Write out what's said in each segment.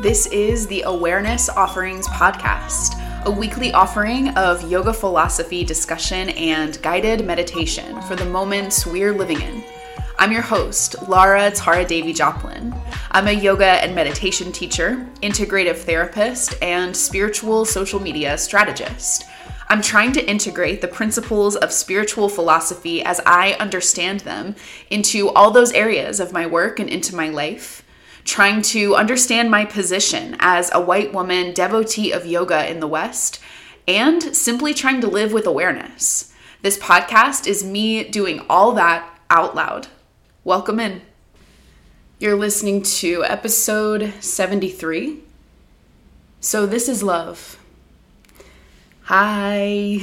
This is the Awareness Offerings Podcast, a weekly offering of yoga philosophy discussion and guided meditation for the moments we're living in. I'm your host, Lara Tara Devi Joplin. I'm a yoga and meditation teacher, integrative therapist, and spiritual social media strategist. I'm trying to integrate the principles of spiritual philosophy as I understand them into all those areas of my work and into my life trying to understand my position as a white woman devotee of yoga in the West, and simply trying to live with awareness. This podcast is me doing all that out loud. Welcome in. You're listening to episode 73. So, this is love. Hi.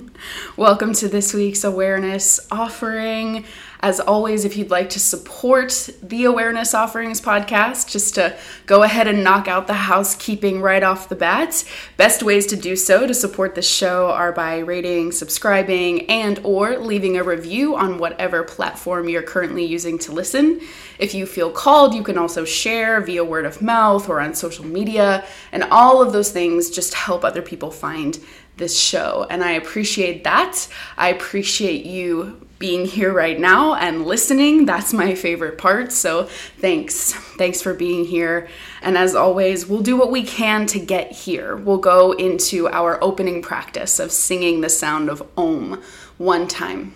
Welcome to this week's awareness offering. As always, if you'd like to support the Awareness Offerings podcast, just to go ahead and knock out the housekeeping right off the bat, best ways to do so to support the show are by rating, subscribing, and or leaving a review on whatever platform you're currently using to listen. If you feel called, you can also share via word of mouth or on social media, and all of those things just help other people find this show. And I appreciate that. I appreciate you being here right now and listening. That's my favorite part. So thanks. Thanks for being here. And as always, we'll do what we can to get here. We'll go into our opening practice of singing the sound of Om one time.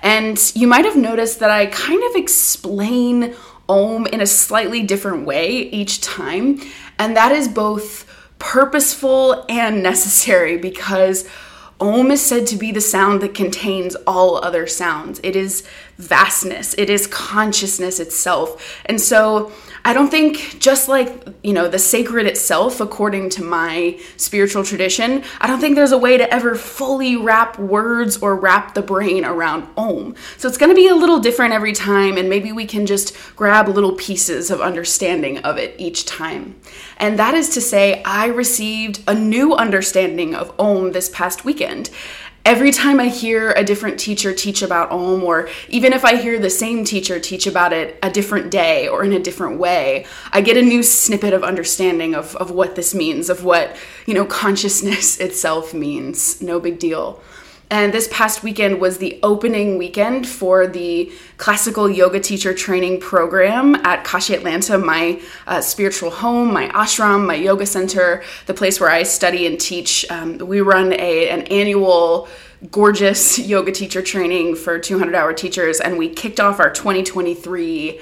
And you might have noticed that I kind of explain Om in a slightly different way each time. And that is both purposeful and necessary because Om is said to be the sound that contains all other sounds. It is vastness, it is consciousness itself. And so I don't think just like, you know, the sacred itself, according to my spiritual tradition, I don't think there's a way to ever fully wrap words or wrap the brain around Om. So it's going to be a little different every time, and maybe we can just grab little pieces of understanding of it each time. And that is to say, I received a new understanding of Om this past weekend every time I hear a different teacher teach about Om, or even if I hear the same teacher teach about it a different day or in a different way, I get a new snippet of understanding of, of what this means, of what, you know, consciousness itself means. No big deal. And this past weekend was the opening weekend for the classical yoga teacher training program at Kashi Atlanta, my uh, spiritual home, my ashram, my yoga center, the place where I study and teach. Um, we run a, an annual gorgeous yoga teacher training for 200 hour teachers, and we kicked off our 2023.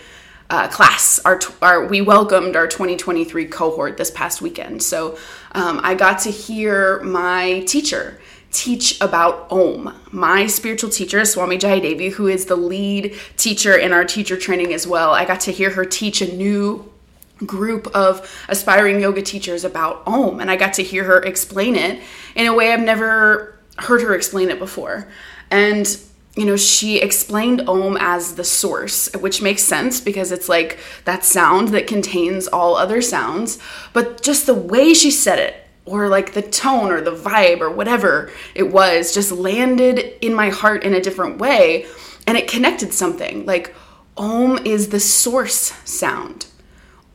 Uh, class. Our, our we welcomed our 2023 cohort this past weekend, so um, I got to hear my teacher teach about Om. My spiritual teacher, Swami Jayadevi, who is the lead teacher in our teacher training as well, I got to hear her teach a new group of aspiring yoga teachers about Om, and I got to hear her explain it in a way I've never heard her explain it before. And you know, she explained Om as the source, which makes sense because it's like that sound that contains all other sounds. But just the way she said it, or like the tone or the vibe or whatever it was just landed in my heart in a different way and it connected something. Like om is the source sound.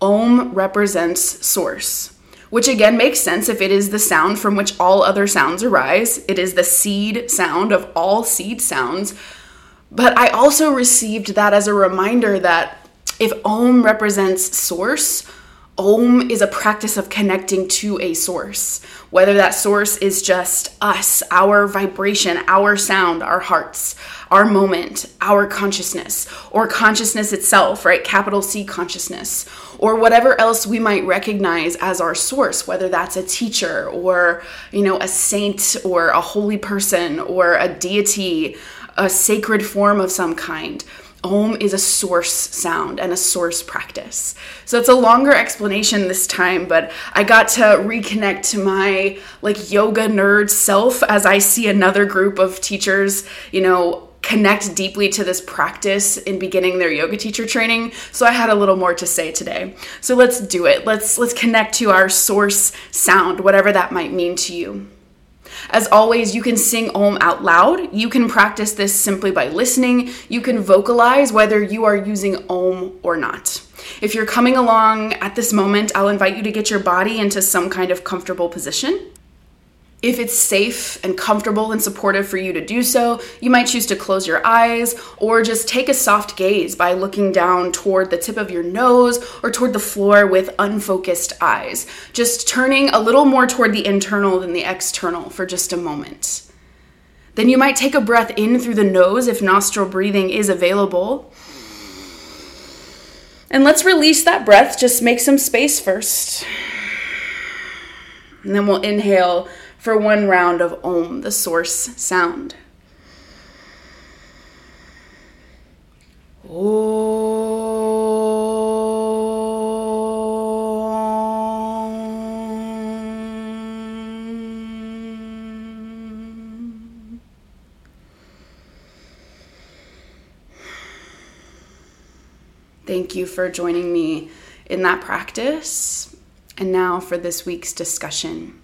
Om represents source which again makes sense if it is the sound from which all other sounds arise. It is the seed sound of all seed sounds. But i also received that as a reminder that if om represents source Om is a practice of connecting to a source, whether that source is just us, our vibration, our sound, our hearts, our moment, our consciousness, or consciousness itself, right? Capital C consciousness, or whatever else we might recognize as our source, whether that's a teacher or, you know, a saint or a holy person or a deity, a sacred form of some kind Om is a source sound and a source practice. So it's a longer explanation this time, but I got to reconnect to my like yoga nerd self as I see another group of teachers, you know, connect deeply to this practice in beginning their yoga teacher training. So i had a little more to say today. So let's do it. Let's let's connect to our source sound whatever that might mean to you as always, you can sing Om out loud. You can practice this simply by listening. You can vocalize whether you are using Om or not. If you're coming along at this moment, I'll invite you to get your body into some kind of comfortable position. If it's safe and comfortable and supportive for you to do so, you might choose to close your eyes or just take a soft gaze by looking down toward the tip of your nose or toward the floor with unfocused eyes, just turning a little more toward the internal than the external for just a moment. Then you might take a breath in through the nose if nostril breathing is available. And let's release that breath, just make some space first. And then we'll inhale for one round of Om, the source sound. Thank you for joining me in that practice. And now for this week's discussion.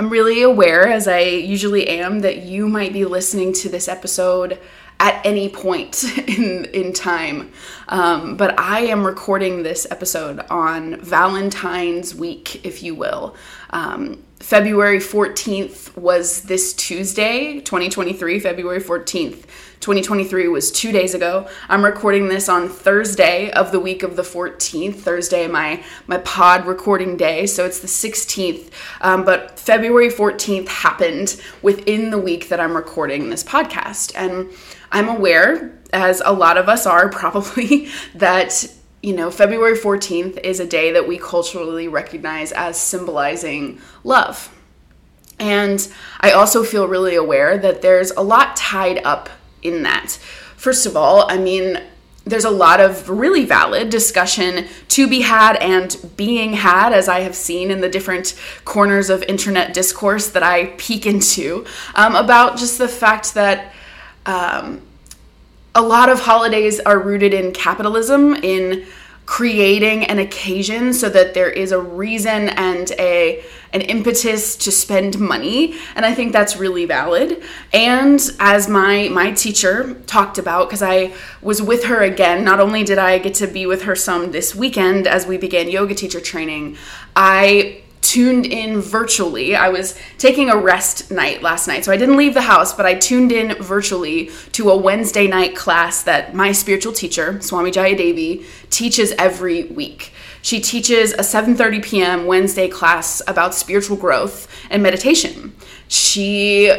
I'm really aware, as I usually am, that you might be listening to this episode at any point in in time. Um, but I am recording this episode on Valentine's week, if you will. Um, February 14th was this Tuesday, 2023, February 14th. 2023 was two days ago. I'm recording this on Thursday of the week of the 14th. Thursday, my my pod recording day, so it's the 16th. Um, but February 14th happened within the week that I'm recording this podcast, and I'm aware, as a lot of us are probably, that you know, February 14th is a day that we culturally recognize as symbolizing love. And I also feel really aware that there's a lot tied up in that. First of all, I mean, there's a lot of really valid discussion to be had and being had, as I have seen in the different corners of internet discourse that I peek into, um, about just the fact that um, a lot of holidays are rooted in capitalism, in creating an occasion so that there is a reason and a an impetus to spend money. And i think that's really valid. And as my my teacher talked about because i was with her again not only did i get to be with her some this weekend as we began yoga teacher training i tuned in virtually. I was taking a rest night last night, so I didn't leave the house, but I tuned in virtually to a Wednesday night class that my spiritual teacher, Swami Jayadevi, teaches every week. She teaches a 7:30 p.m. Wednesday class about spiritual growth and meditation. She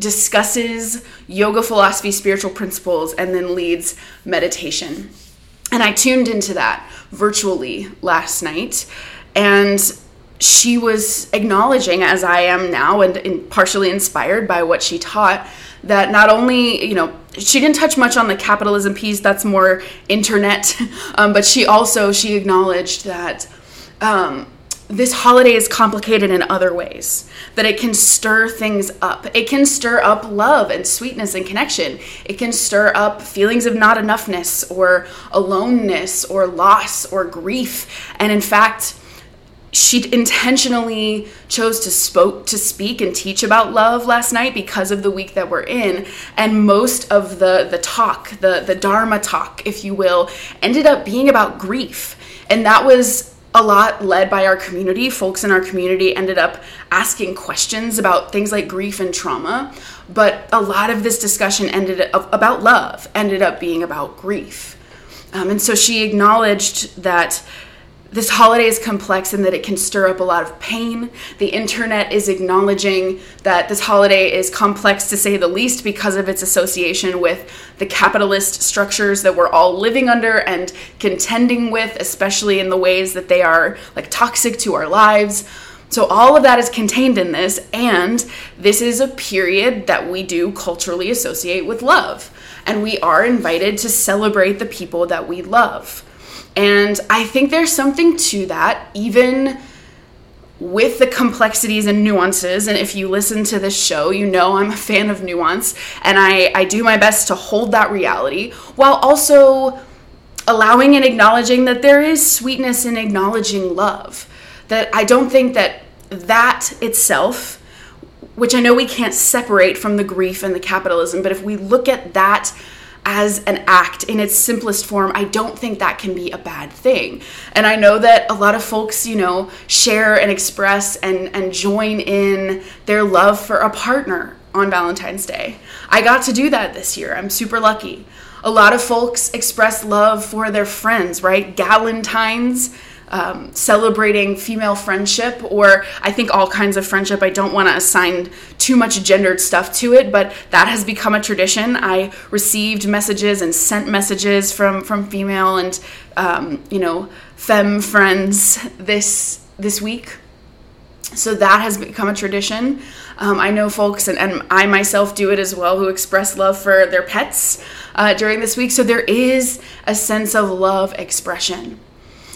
discusses yoga philosophy, spiritual principles, and then leads meditation. And I tuned into that virtually last night. And she was acknowledging, as I am now, and, partially inspired by what she taught, that not only, you know, she didn't touch much on the capitalism piece, that's more internet, um, but she also, she acknowledged that um, this holiday is complicated in other ways, that it can stir things up. It can stir up love and sweetness and connection. It can stir up feelings of not enoughness or aloneness or loss or grief. And in fact, she intentionally chose to spoke to speak and teach about love last night because of the week that we're in. And most of the the talk the the dharma talk if you will ended up being about grief. And that was a lot led by our community. Folks in our community ended up asking questions about things like grief and trauma. But a lot of this discussion ended up about love ended up being about grief. Um, and so she acknowledged that this holiday is complex in that it can stir up a lot of pain. The internet is acknowledging that this holiday is complex to say the least because of its association with the capitalist structures that we're all living under and contending with, especially in the ways that they are like toxic to our lives. So, all of that is contained in this, and this is a period that we do culturally associate with love. And we are invited to celebrate the people that we love. And I think there's something to that, even with the complexities and nuances. And if you listen to this show, you know I'm a fan of nuance. And I, I do my best to hold that reality while also allowing and acknowledging that there is sweetness in acknowledging love. That I don't think that that itself, which I know we can't separate from the grief and the capitalism, but if we look at that as an act in its simplest form, I don't think that can be a bad thing. And I know that a lot of folks, you know, share and express and, and join in their love for a partner on Valentine's Day. I got to do that this year. I'm super lucky. A lot of folks express love for their friends, right? Galentine's um, celebrating female friendship, or I think all kinds of friendship. I don't want to assign too much gendered stuff to it, but that has become a tradition. I received messages and sent messages from from female and um, you know femme friends this this week. So that has become a tradition. Um, I know folks, and, and, I myself do it as well, who express love for their pets uh, during this week. So there is a sense of love expression.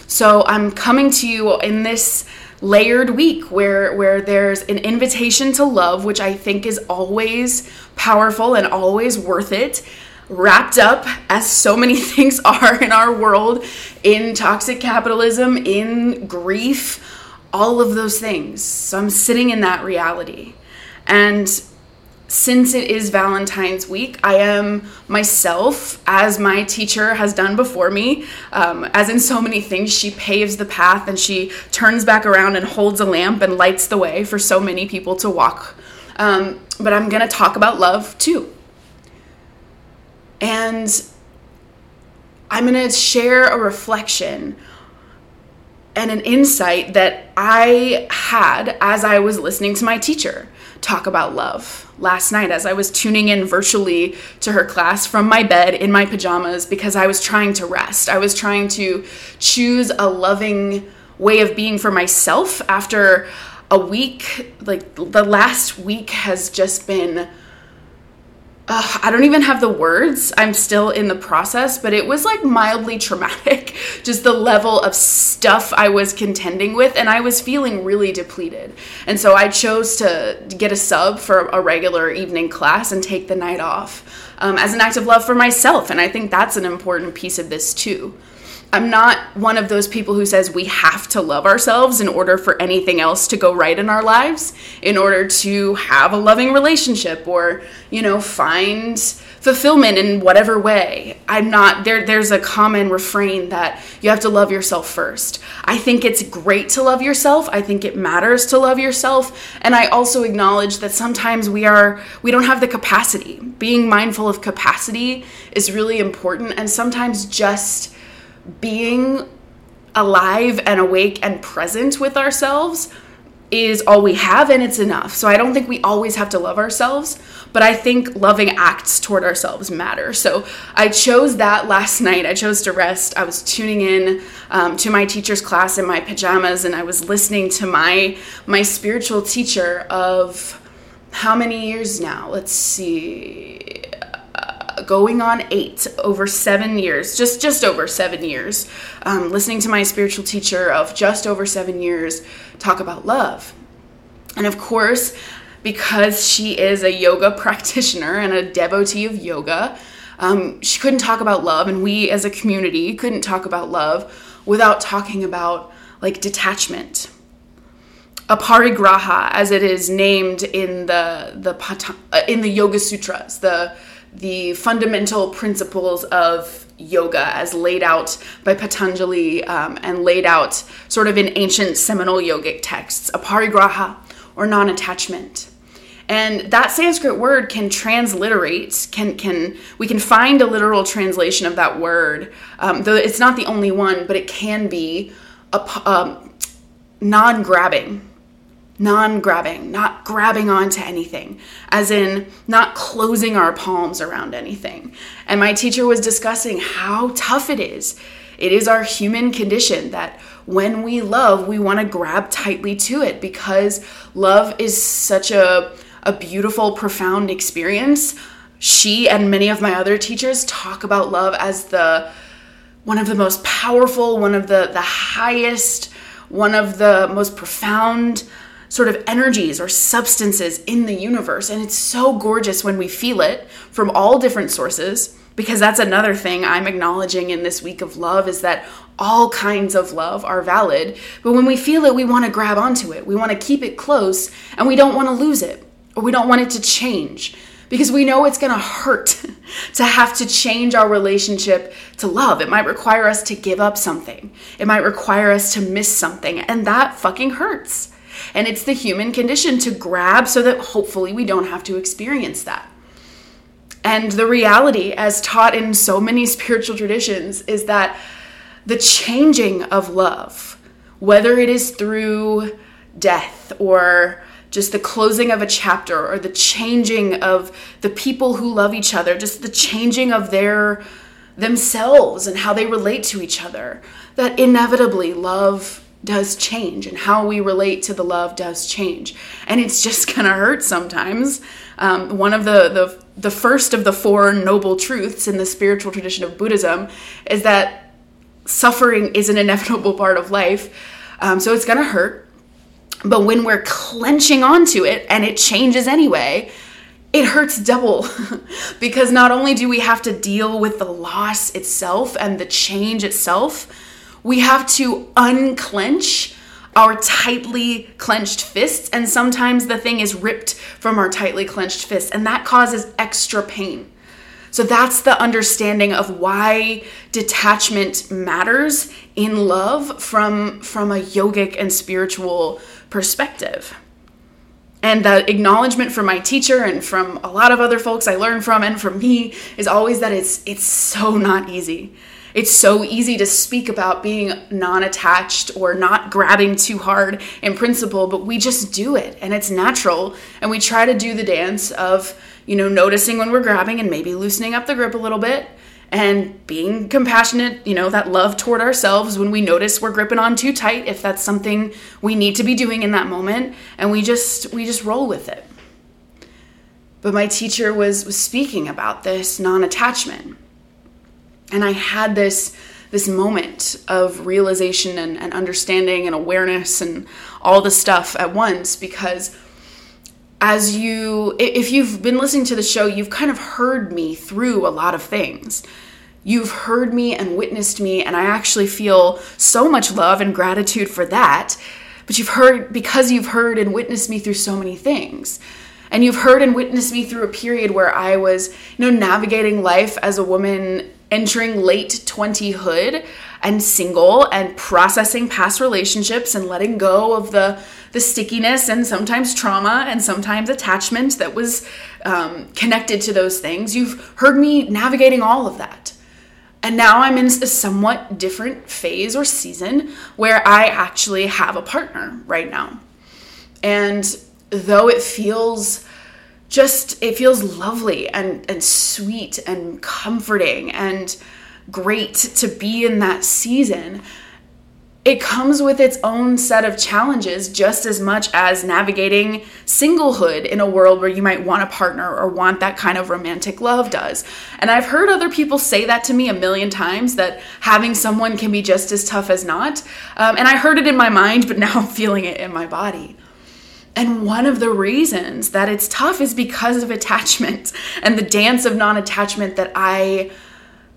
So I'm coming to you in this layered week where where there's an invitation to love which I think is always powerful and always worth it wrapped up as so many things are in our world in toxic capitalism in grief all of those things. So I'm sitting in that reality. And since it is Valentine's week, I am myself, as my teacher has done before me. Um, as in so many things, she paves the path and she turns back around and holds a lamp and lights the way for so many people to walk. Um, but I'm going to talk about love too. And I'm going to share a reflection and an insight that I had as I was listening to my teacher talk about love last night as I was tuning in virtually to her class from my bed in my pajamas because I was trying to rest. I was trying to choose a loving way of being for myself after a week. Like the last week has just been uh, I don't even have the words. I'm still in the process, but it was like mildly traumatic. Just the level of stuff I was contending with, and I was feeling really depleted. And so I chose to get a sub for a regular evening class and take the night off um, as an act of love for myself. And I think that's an important piece of this too. I'm not one of those people who says we have to love ourselves in order for anything else to go right in our lives, in order to have a loving relationship or, you know, find fulfillment in whatever way. I'm not there there's a common refrain that you have to love yourself first. I think it's great to love yourself. I think it matters to love yourself, and I also acknowledge that sometimes we are we don't have the capacity. Being mindful of capacity is really important and sometimes just being alive and awake and present with ourselves is all we have and it's enough. So I don't think we always have to love ourselves, but I think loving acts toward ourselves matter. So I chose that last night. I chose to rest. I was tuning in um, to my teacher's class in my pajamas and I was listening to my my spiritual teacher of how many years now? Let's see going on eight over seven years, just just over seven years, um, listening to my spiritual teacher of just over seven years talk about love, and of course, because she is a yoga practitioner and a devotee of yoga, um, she couldn't talk about love, and we as a community couldn't talk about love without talking about like detachment. Aparigraha as it is named in the the uh, in the yoga sutras the the fundamental principles of yoga as laid out by Patanjali um, and laid out sort of in ancient seminal yogic texts, aparigraha or non-attachment. And that Sanskrit word can transliterate, can can we can find a literal translation of that word, um, though it's not the only one, but it can be a um, non-grabbing non grabbing, not grabbing onto anything, as in not closing our palms around anything. And my teacher was discussing how tough it is. It is our human condition that when we love, we want to grab tightly to it because love is such a, a beautiful, profound experience. She and many of my other teachers talk about love as the one of the most powerful, one of the, the highest, one of the most profound sort of energies or substances in the universe. And it's so gorgeous when we feel it from all different sources, because that's another thing I'm acknowledging in this week of love is that all kinds of love are valid. But when we feel it, we want to grab onto it, we want to keep it close, and we don't want to lose it, or we don't want it to change because we know it's going to hurt to have to change our relationship to love. It might require us to give up something, it might require us to miss something, and that fucking hurts. And it's the human condition to grab so that hopefully we don't have to experience that. And the reality, as taught in so many spiritual traditions, is that the changing of love, whether it is through death or just the closing of a chapter or the changing of the people who love each other, just the changing of their themselves and how they relate to each other, that inevitably love does change and how we relate to the love does change. And it's just gonna hurt sometimes. Um, one of the, the the first of the four noble truths in the spiritual tradition of Buddhism is that suffering is an inevitable part of life. Um, so it's gonna hurt but when we're clenching onto it and it changes anyway, it hurts double because not only do we have to deal with the loss itself and the change itself, we have to unclench our tightly clenched fists, and sometimes the thing is ripped from our tightly clenched fists, and that causes extra pain. So that's the understanding of why detachment matters in love from from a yogic and spiritual perspective. And the acknowledgement from my teacher and from a lot of other folks I learn from and from me is always that it's it's so not easy. It's so easy to speak about being non-attached or not grabbing too hard in principle, but we just do it and it's natural and we try to do the dance of, you know, noticing when we're grabbing and maybe loosening up the grip a little bit and being compassionate, you know, that love toward ourselves when we notice we're gripping on too tight if that's something we need to be doing in that moment and we just we just roll with it. But my teacher was was speaking about this non-attachment. And I had this this moment of realization and, and understanding and awareness and all the stuff at once because as you if you've been listening to the show you've kind of heard me through a lot of things. You've heard me and witnessed me and i actually feel so much love and gratitude for that. But you've heard because you've heard and witnessed me through so many things. And you've heard and witnessed me through a period where i was you know navigating life as a woman entering late 20hood and single and processing past relationships and letting go of the the stickiness and sometimes trauma and sometimes attachment that was um, connected to those things. You've heard me navigating all of that. And now I'm in a somewhat different phase or season where I actually have a partner right now. And though it feels just, it feels lovely and, and sweet and comforting and great to be in that season, it comes with its own set of challenges just as much as navigating singlehood in a world where you might want a partner or want that kind of romantic love does. And I've heard other people say that to me a million times that having someone can be just as tough as not. Um, and I heard it in my mind, but now I'm feeling it in my body. And one of the reasons that it's tough is because of attachment and the dance of non attachment that I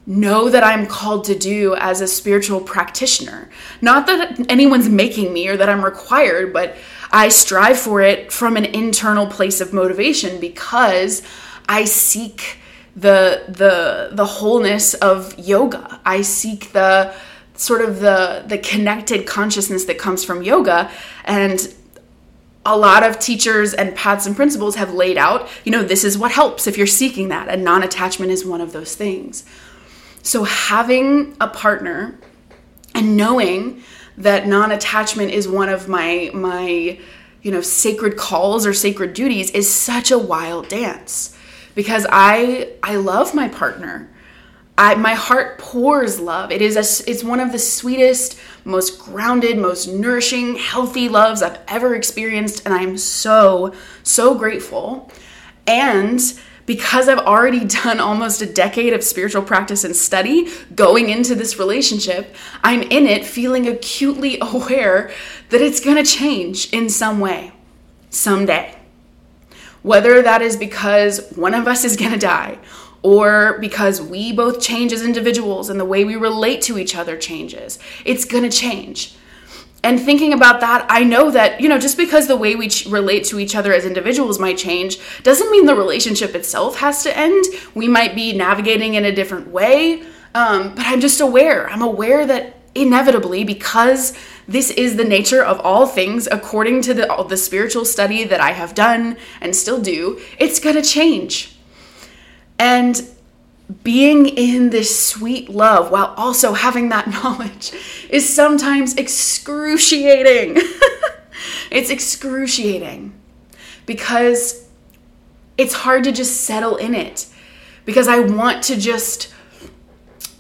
know that I'm called to do as a spiritual practitioner. Not that anyone's making me or that I'm required, but I strive for it from an internal place of motivation because I seek the the the wholeness of yoga. I seek the sort of the the connected consciousness that comes from yoga and a lot of teachers and paths and principles have laid out, you know, this is what helps if you're seeking that, and non attachment is one of those things. So having a partner and knowing that non-attachment is one of my my you know sacred calls or sacred duties is such a wild dance because I I love my partner. I, my heart pours love. It is a, it's one of the sweetest, most grounded, most nourishing, healthy loves I've ever experienced, and I'm so so grateful. And because I've already done almost a decade of spiritual practice and study going into this relationship, I'm in it feeling acutely aware that it's gonna change in some way, someday. Whether that is because one of us is gonna die, or because we both change as individuals and the way we relate to each other changes, it's gonna change. and thinking about that, I know that, you know, just because the way we ch- relate to each other as individuals might change doesn't mean the relationship itself has to end. We might be navigating in a different way. Um, but I'm just aware. I'm aware that inevitably, because this is the nature of all things, according to the, the spiritual study that I have done and still do, it's going to change. And being in this sweet love while also having that knowledge is sometimes excruciating. it's excruciating because it's hard to just settle in it because I want to just.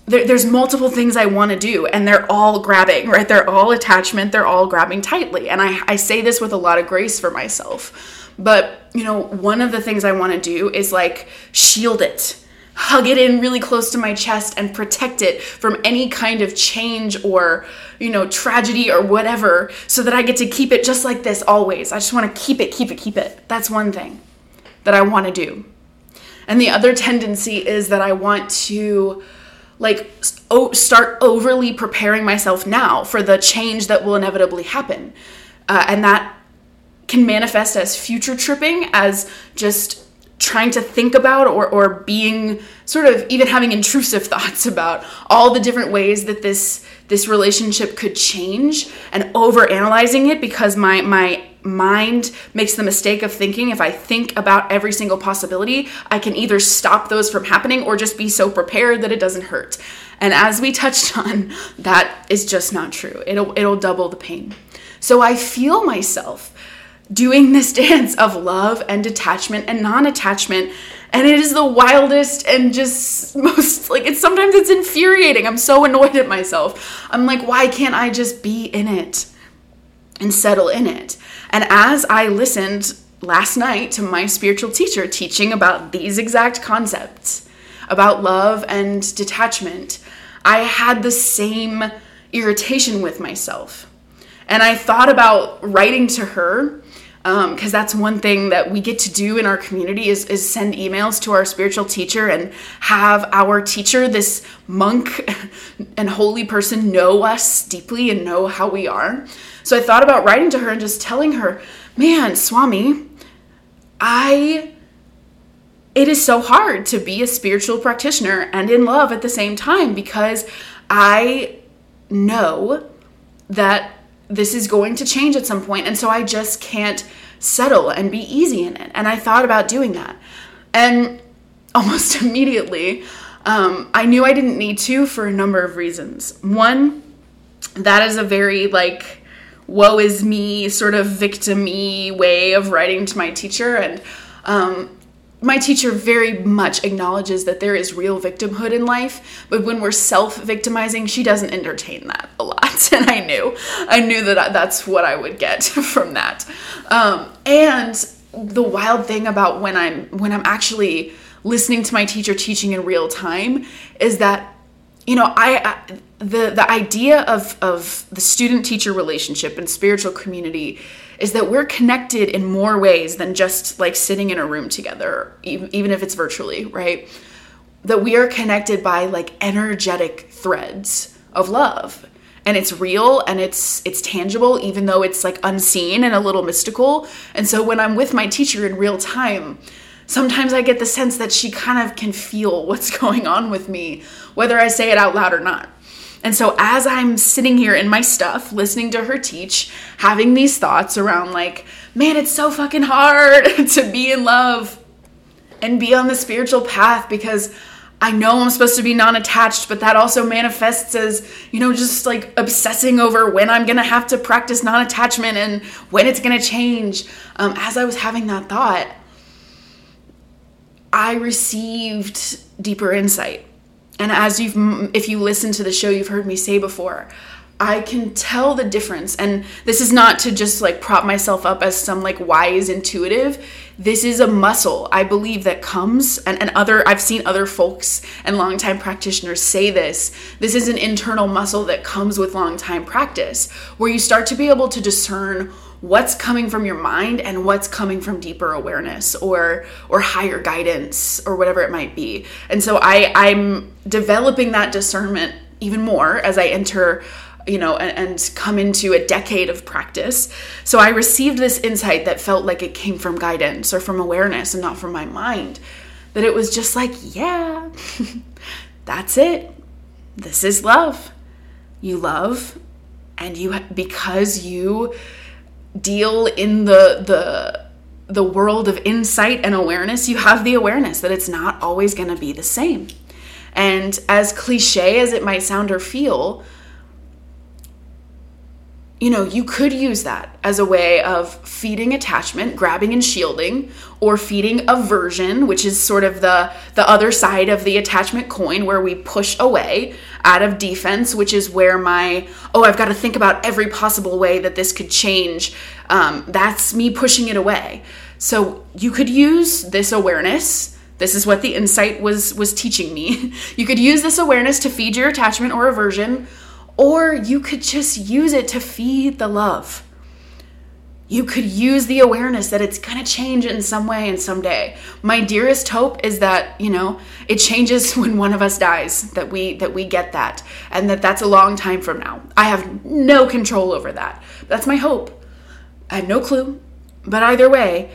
There, there's multiple things I want to do, and they're all grabbing, right? They're all attachment, they're all grabbing tightly. And I, I say this with a lot of grace for myself. But, you know, one of the things I want to do is like shield it hug it in really close to my chest and protect it from any kind of change or, you know, tragedy or whatever so that I get to keep it just like this always. I just want to keep it, keep it, keep it. That's one thing that I want to do. And the other tendency is that I want to like start overly preparing myself now for the change that will inevitably happen. Uh, and that can manifest as future tripping, as just trying to think about or, or being sort of even having intrusive thoughts about all the different ways that this this relationship could change and over analyzing it because my my mind makes the mistake of thinking if I think about every single possibility, I can either stop those from happening or just be so prepared that it doesn't hurt. And as we touched on, that is just not true. It'll it'll double the pain. So I feel myself doing this dance of love and detachment and non-attachment and it is the wildest and just most like it's sometimes it's infuriating. I'm so annoyed at myself. I'm like why can't i just be in it and settle in it? And as i listened last night to my spiritual teacher teaching about these exact concepts about love and detachment i had the same irritation with myself. And i thought about writing to her because um, that's one thing that we get to do in our community is, is send emails to our spiritual teacher and have our teacher this monk and holy person know us deeply and know how we are. So i thought about writing to her and just telling her man swami i it is so hard to be a spiritual practitioner and in love at the same time because i know that this is going to change at some point and so i just can't settle and be easy in it. And i thought about doing that. And almost immediately um, i knew i didn't need to for a number of reasons. One that is a very like woe is me sort of victim way of writing to my teacher and um, my teacher very much acknowledges that there is real victimhood in life, but when we're self victimizing, she doesn't entertain that a lot. And I knew, I knew that that's what I would get from that. Um, and the wild thing about when I'm when I'm actually listening to my teacher teaching in real time is that you know I, I the the idea of of the student teacher relationship and spiritual community is that we're connected in more ways than just like sitting in a room together, even if it's virtually, right? That we are connected by like energetic threads of love. And it's real and it's it's tangible even though it's like unseen and a little mystical. And so when i'm with my teacher in real time sometimes i get the sense that she kind of can feel what's going on with me whether i say it out loud or not and so as I'm sitting here in my stuff, listening to her teach, having these thoughts around like, man, it's so fucking hard to be in love and be on the spiritual path because I know I'm supposed to be non attached, but that also manifests as, you know, just like obsessing over when I'm gonna have to practice non attachment and when it's gonna change. Um, as I was having that thought, I received deeper insight and as you've if you listen to the show you've heard me say before I can tell the difference. And this is not to just like prop myself up as some like wise intuitive. This is a muscle I believe that comes and, and other I've seen other folks and longtime practitioners say this. This is an internal muscle that comes with long time practice where you start to be able to discern what's coming from your mind and what's coming from deeper awareness or or higher guidance or whatever it might be and so i i'm developing that discernment even more as i enter you know, and, and, come into a decade of practice. So I received this insight that felt like it came from guidance or from awareness and not from my mind. That it was just like, yeah, that's it. This is love. You love, and you because you deal in the the the world of insight and awareness, you have the awareness that it's not always going to be the same. And as cliche as it might sound or feel, you know, you could use that as a way of feeding attachment, grabbing and shielding, or feeding aversion, which is sort of the the other side of the attachment coin where we push away out of defense, which is where my oh, I've got to think about every possible way that this could change. Um, that's me pushing it away. So you could use this awareness. This is what the insight was was teaching me. You could use this awareness to feed your attachment or aversion or you could just use it to feed the love. You could use the awareness that it's going to change in some way and someday. My dearest hope is that, you know, it changes when one of us dies, that we that we get that and that that's a long time from now. I have no control over that. That's my hope. I have no clue. But either way,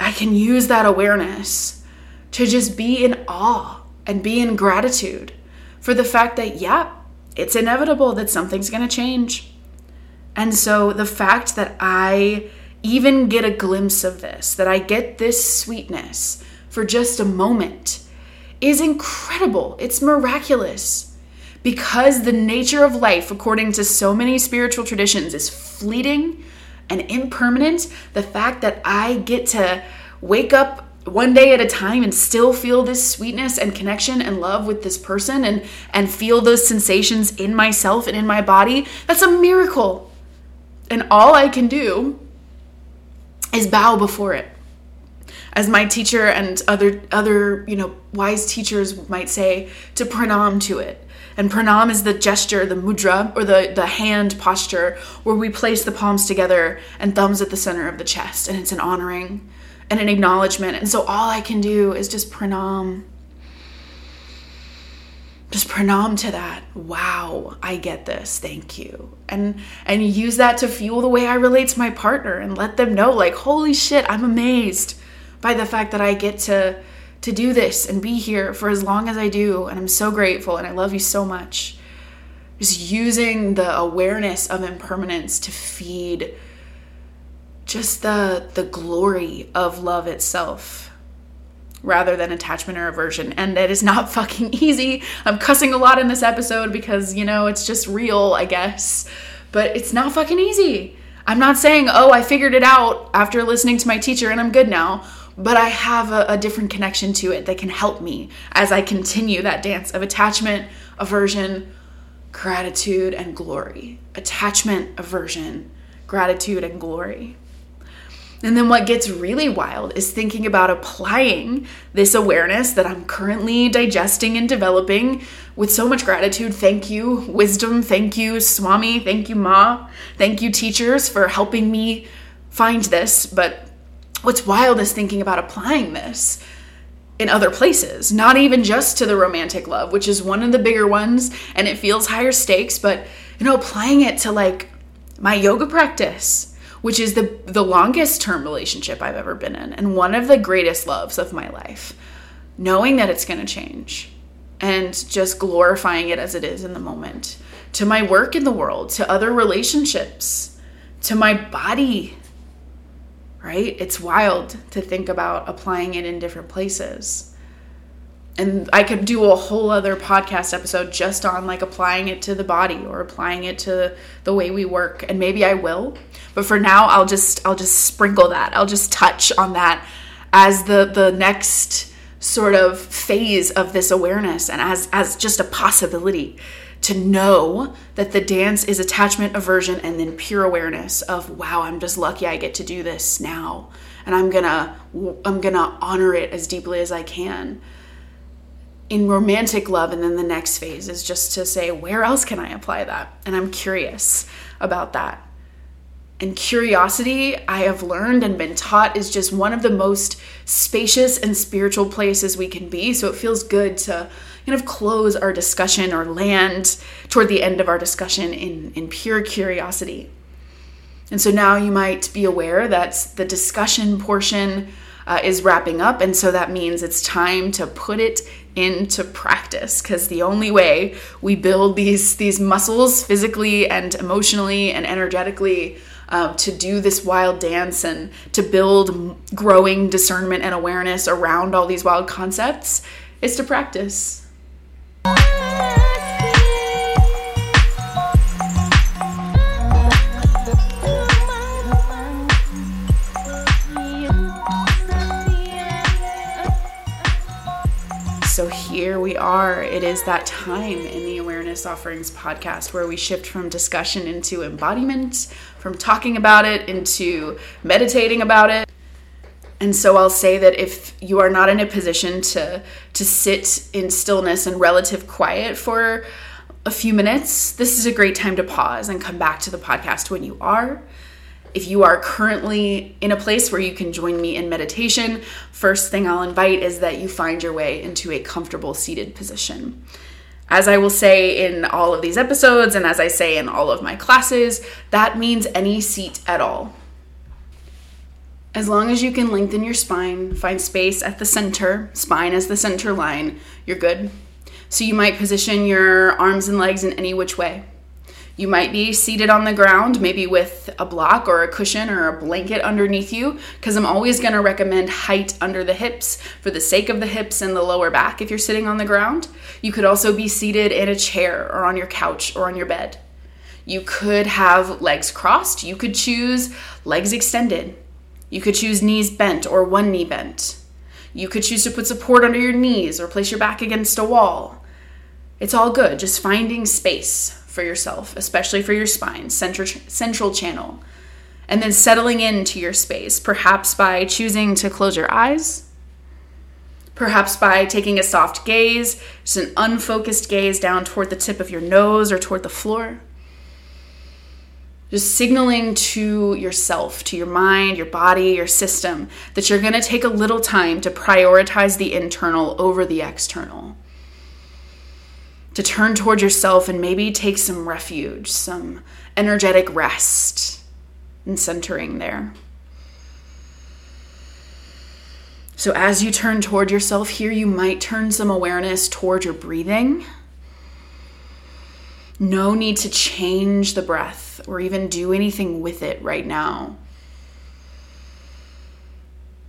I can use that awareness to just be in awe and be in gratitude for the fact that, yeah, it's inevitable that something's going to change. And so the fact that I even get a glimpse of this, that I get this sweetness for just a moment, is incredible. It's miraculous. Because the nature of life, according to so many spiritual traditions, is fleeting and impermanent, the fact that I get to wake up one day at a time and still feel this sweetness and connection and love with this person and and feel those sensations in myself and in my body that's a miracle. And all i can do is bow before it. As my teacher and other other you know wise teachers might say to pranam to it. And pranam is the gesture the mudra or the the hand posture where we place the palms together and thumbs at the center of the chest. And it's an honoring and an acknowledgement. And so all I can do is just pranam. Just pranam to that. Wow, I get this. Thank you. And and use that to fuel the way I relate to my partner and let them know like, "Holy shit, I'm amazed by the fact that I get to to do this and be here for as long as I do and I'm so grateful and I love you so much." Just using the awareness of impermanence to feed just the the glory of love itself rather than attachment or aversion. And it is not fucking easy. I'm cussing a lot in this episode because you know it's just real i guess. But it's not fucking easy. I'm not saying oh i figured it out after listening to my teacher and i'm good now but i have a, a different connection to it that can help me as i continue that dance of attachment aversion gratitude and glory. Attachment aversion gratitude and glory and then what gets really wild is thinking about applying this awareness that I'm currently digesting and developing with so much gratitude. Thank you, wisdom. Thank you, Swami. Thank you, Ma. Thank you, teachers, for helping me find this. But what's wild is thinking about applying this in other places, not even just to the romantic love, which is one of the bigger ones and it feels higher stakes, but you know, applying it to like my yoga practice which is the the longest term relationship I've ever been in and one of the greatest loves of my life. Knowing that it's going to change and just glorifying it as it is in the moment. To my work in the world, to other relationships, to my body. Right? It's wild to think about applying it in different places and I could do a whole other podcast episode just on like applying it to the body or applying it to the way we work and maybe I will. But for now I'll just I'll just sprinkle that. I'll just touch on that as the the next sort of phase of this awareness and as as just a possibility to know that the dance is attachment aversion and then pure awareness of wow I'm just lucky I get to do this now and I'm going to I'm going to honor it as deeply as I can in romantic love and then the next phase is just to say where else can i apply that and i'm curious about that And curiosity, I have learned and been taught, is just one of the most spacious and spiritual places we can be. So it feels good to kind of close our discussion or land toward the end of our discussion in, in pure curiosity. And so now you might be aware that the discussion portion uh, is wrapping up. And so that means it's time to put it into practice because the only way we build these, these muscles physically and emotionally and energetically um, to do this wild dance and to build growing discernment and awareness around all these wild concepts is to practice. Here we are. It is that time in the Awareness Offerings podcast where we shift from discussion into embodiment, from talking about it into meditating about it. And so I'll say that if you are not in a position to to sit in stillness and relative quiet for a few minutes, this is a great time to pause and come back to the podcast when you are. If you are currently in a place where you can join me in meditation, first thing I'll invite is that you find your way into a comfortable seated position. As I will say in all of these episodes, and as I say in all of my classes, that means any seat at all. As long as you can lengthen your spine, find space at the center, spine as the center line, you're good. So you might position your arms and legs in any which way. You might be seated on the ground, maybe with a block or a cushion or a blanket underneath you, because I'm always going to recommend height under the hips for the sake of the hips and the lower back if you're sitting on the ground. You could also be seated in a chair or on your couch or on your bed. You could have legs crossed. You could choose legs extended. You could choose knees bent or one knee bent. You could choose to put support under your knees or place your back against a wall. It's all good, just finding space for yourself, especially for your spine, central, central channel. And then settling into your space, perhaps by choosing to close your eyes, perhaps by taking a soft gaze, just an unfocused gaze down toward the tip of your nose or toward the floor. Just signaling to yourself, to your mind, your body, your system, that you're going to take a little time to prioritize the internal over the external to turn toward yourself and maybe take some refuge, some energetic rest and centering there. So, as you turn toward yourself here, you might turn some awareness toward your breathing. No need to change the breath or even do anything with it right now.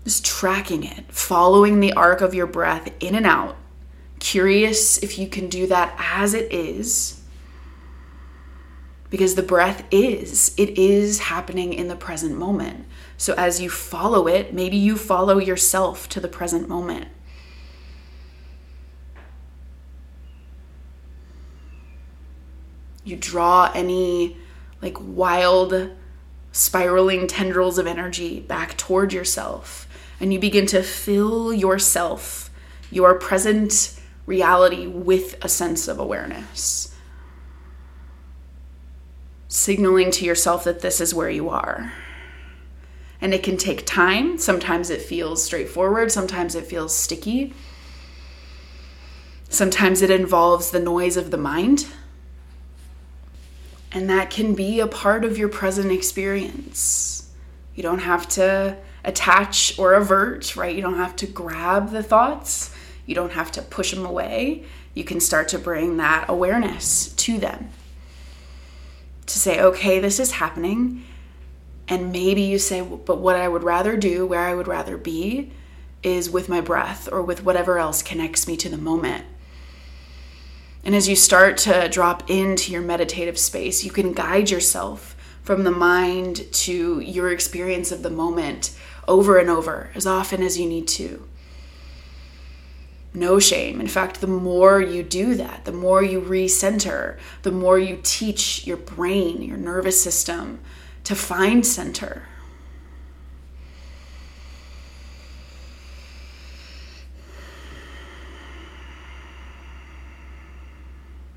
Just tracking it, following the arc of your breath in and out curious if you can do that as it is. Because the breath is, it is happening in the present moment. So as you follow it, maybe you follow yourself to the present moment. You draw any like wild spiraling tendrils of energy back toward yourself and you begin to fill yourself, your present reality with a sense of awareness. Signaling to yourself that this is where you are. And it can take time. Sometimes it feels straightforward, sometimes it feels sticky. Sometimes it involves the noise of the mind. And that can be a part of your present experience. You don't have to attach or avert, right? You don't have to grab the thoughts. You don't have to push them away. You can start to bring that awareness to them. To say, okay, this is happening. And maybe you say, but what I would rather do, where I would rather be, is with my breath or with whatever else connects me to the moment. And as you start to drop into your meditative space, you can guide yourself from the mind to your experience of the moment over and over as often as you need to no shame. In fact, the more you do that, the more you recenter, the more you teach your brain, your nervous system to find center.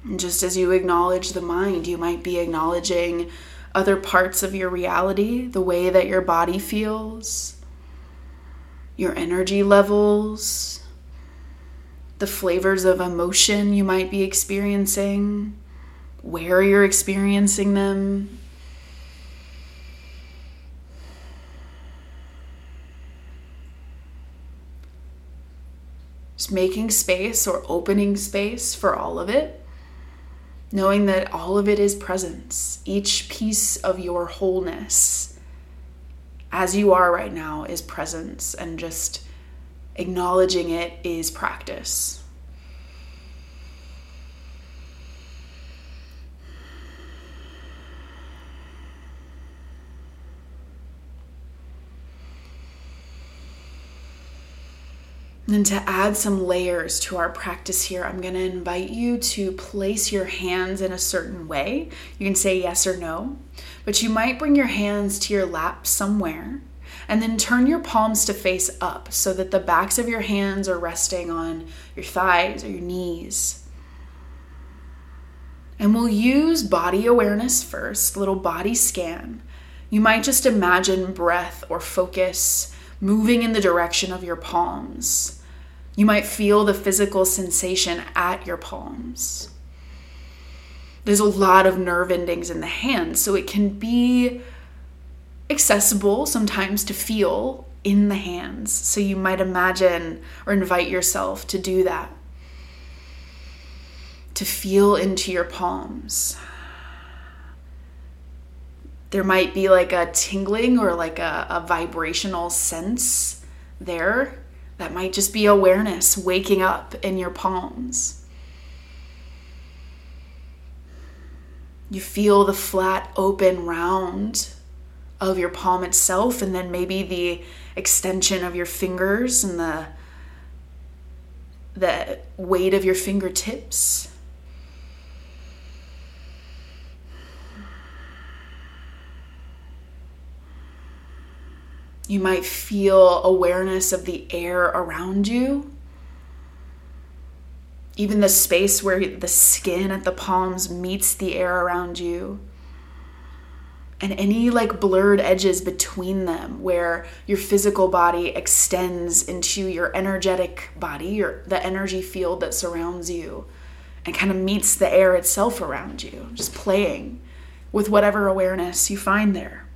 And just as you acknowledge the mind, you might be acknowledging other parts of your reality, the way that your body feels, your energy levels, the flavors of emotion you might be experiencing, where you're experiencing them. Just making space or opening space for all of it knowing that all of it is presence. Each piece of your wholeness, as you are right now, is presence, and just acknowledging it is practice. And to add some layers to our practice here, I'm going to invite you to place your hands in a certain way. You can say yes or no, but you might bring your hands to your lap somewhere and then turn your palms to face up so that the backs of your hands are resting on your thighs or your knees. And we'll use body awareness first, little body scan. You might just imagine breath or focus moving in the direction of your palms you might feel the physical sensation at your palms. There's a lot of nerve endings in the hands, so it can be accessible sometimes to feel in the hands. So you might imagine or invite yourself to do that. To feel into your palms. There might be like a tingling or like a, a vibrational sense there that might just be awareness waking up in your palms. You feel the flat, open round of your palm itself, and then maybe the extension of your fingers and the, the weight of your fingertips. You might feel awareness of the air around you. Even the space where the skin at the palms meets the air around you. And any like blurred edges between them where your physical body extends into your energetic body, your the energy field that surrounds you and kind of meets the air itself around you, just playing with whatever awareness you find there.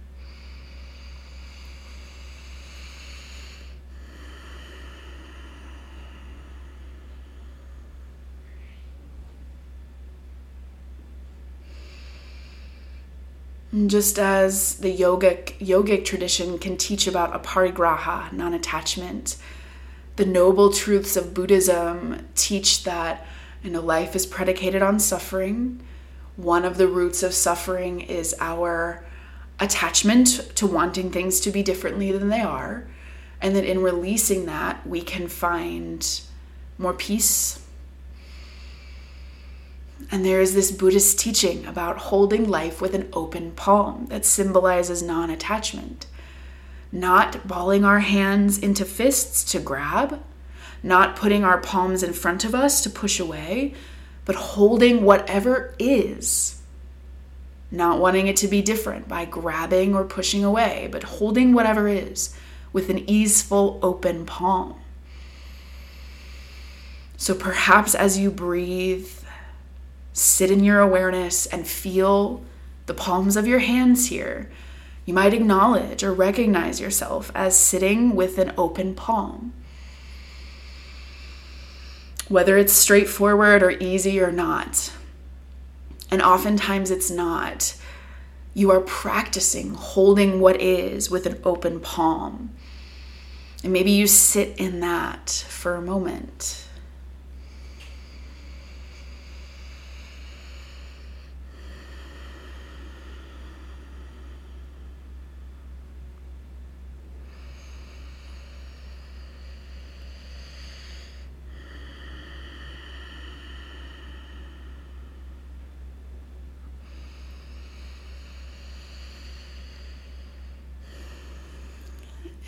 Just as the yogic yogic tradition can teach about aparigraha, non-attachment, the noble truths of Buddhism teach that you know life is predicated on suffering. One of the roots of suffering is our attachment to wanting things to be differently than they are, and that in releasing that we can find more peace, and there is this Buddhist teaching about holding life with an open palm that symbolizes non attachment. Not balling our hands into fists to grab, not putting our palms in front of us to push away, but holding whatever is. Not wanting it to be different by grabbing or pushing away, but holding whatever is with an easeful open palm. So perhaps as you breathe, sit in your awareness and feel the palms of your hands here. You might acknowledge or recognize yourself as sitting with an open palm. Whether it's straightforward or easy or not, and oftentimes it's not, you are practicing holding what is with an open palm. And maybe you sit in that for a moment.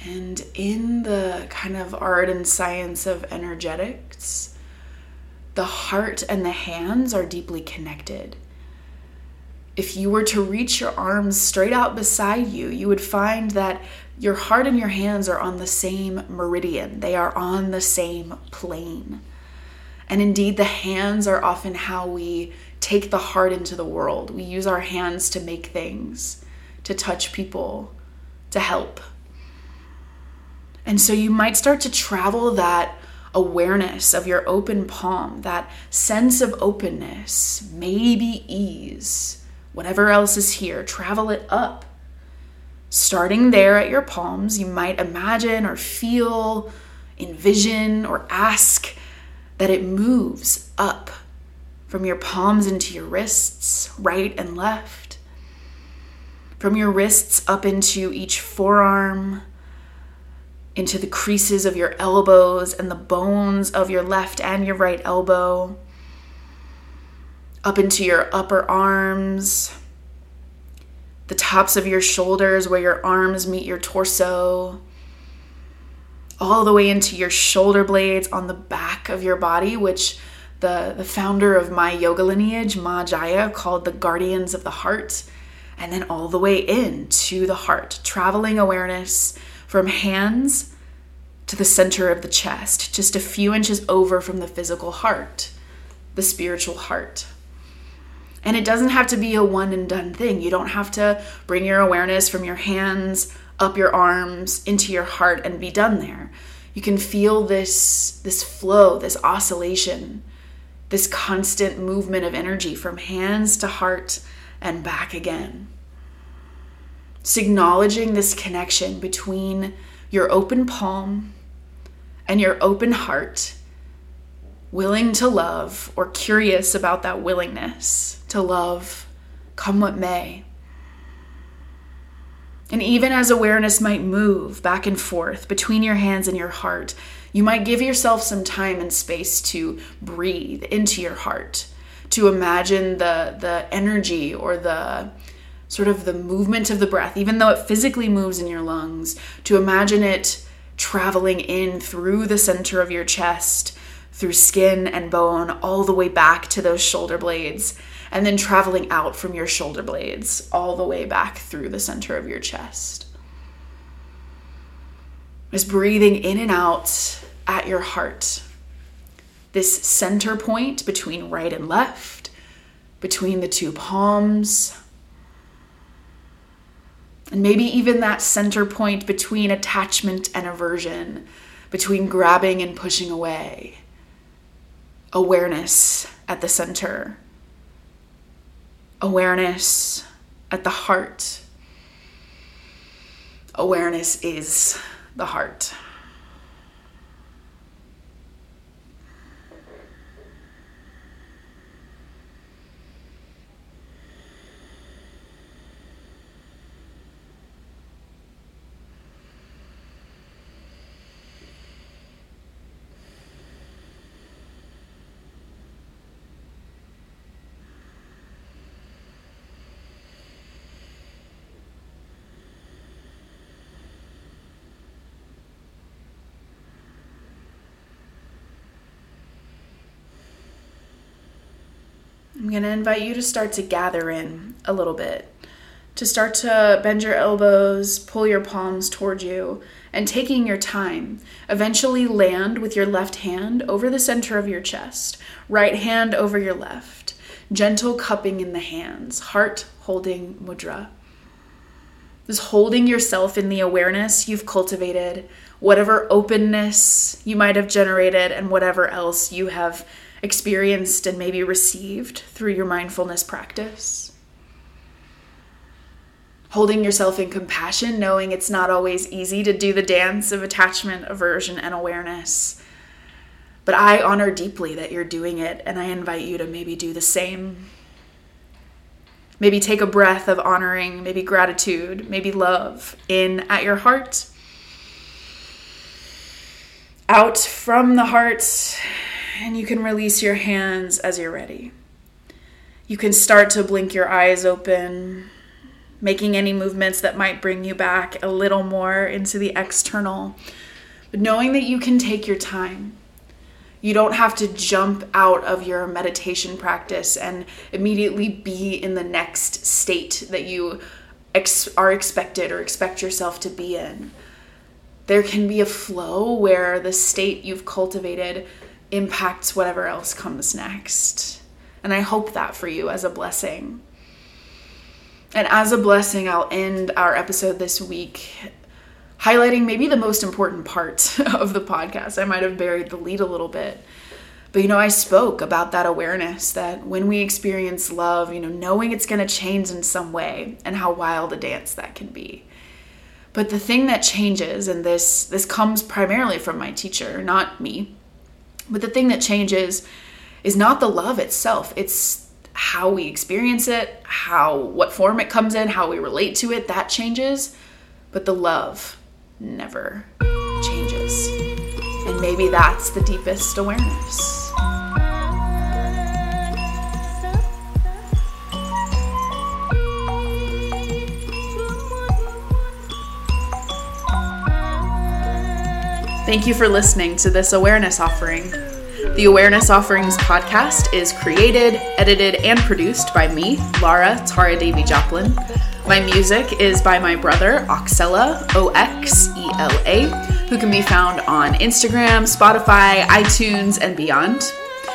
And in the kind of art and science of energetics, the heart and the hands are deeply connected. if you were to reach your arms straight out beside you, you would find that your heart and your hands are on the same meridian, they are on the same plane. And indeed, the hands are often how we take the heart into the world. We use our hands to make things, to touch people, to help. And so you might start to travel that awareness of your open palm, that sense of openness, maybe ease, whatever else is here, travel it up. Starting there at your palms, you might imagine or feel, envision, or ask that it moves up from your palms into your wrists, right and left, from your wrists up into each forearm into the creases of your elbows and the bones of your left and your right elbow, up into your upper arms, the tops of your shoulders where your arms meet your torso, all the way into your shoulder blades on the back of your body, which the, the founder of my yoga lineage, Ma Jaya, called the guardians of the heart, and then all the way in to the heart, traveling awareness from hands to the center of the chest, just a few inches over from the physical heart, the spiritual heart. And it doesn't have to be a one and done thing. You don't have to bring your awareness from your hands up your arms into your heart and be done there. You can feel this this flow, this oscillation, this constant movement of energy from hands to heart and back again. Acknowledging this connection between your open palm and your open heart, willing to love or curious about that willingness to love, come what may. And even as awareness might move back and forth between your hands and your heart, you might give yourself some time and space to breathe into your heart, to imagine the, the energy or the sort of the movement of the breath, even though it physically moves in your lungs, to imagine it traveling in through the center of your chest, through skin and bone, all the way back to those shoulder blades, and then traveling out from your shoulder blades, all the way back through the center of your chest. Just breathing in and out at your heart. This center point between right and left, between the two palms, and maybe even that center point between attachment and aversion, between grabbing and pushing away. Awareness at the center, awareness at the heart. Awareness is the heart. I'm going to invite you to start to gather in a little bit, to start to bend your elbows, pull your palms toward you, and taking your time, eventually land with your left hand over the center of your chest, right hand over your left, gentle cupping in the hands, heart holding mudra. Just holding yourself in the awareness you've cultivated, whatever openness you might have generated, and whatever else you have experienced and maybe received through your mindfulness practice. Holding yourself in compassion, knowing it's not always easy to do the dance of attachment, aversion, and awareness. But I honor deeply that you're doing it, and I invite you to maybe do the same. Maybe take a breath of honoring, maybe gratitude, maybe love in at your heart. Out from the heart and you can release your hands as you're ready. You can start to blink your eyes open, making any movements that might bring you back a little more into the external, but knowing that you can take your time. You don't have to jump out of your meditation practice and immediately be in the next state that you ex- are expected or expect yourself to be in. There can be a flow where the state you've cultivated impacts whatever else comes next. And I hope that for you as a blessing. And as a blessing, I'll end our episode this week highlighting maybe the most important part of the podcast. I might have buried the lead a little bit. But you know, I spoke about that awareness that when we experience love, you know, knowing it's going to change in some way and how wild a dance that can be. But the thing that changes and this this comes primarily from my teacher, not me. But the thing that changes is not the love itself. It's how we experience it, how what form it comes in, how we relate to it, that changes. But the love never changes. And maybe that's the deepest awareness. Thank you for listening to this awareness offering. The Awareness Offerings podcast is created, edited, and produced by me, Lara Tara Davy Joplin. My music is by my brother, Oxela, O X E L A, who can be found on Instagram, Spotify, iTunes, and beyond.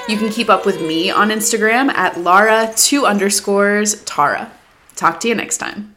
You can keep up with me on Instagram at Lara two underscores Tara. Talk to you next time.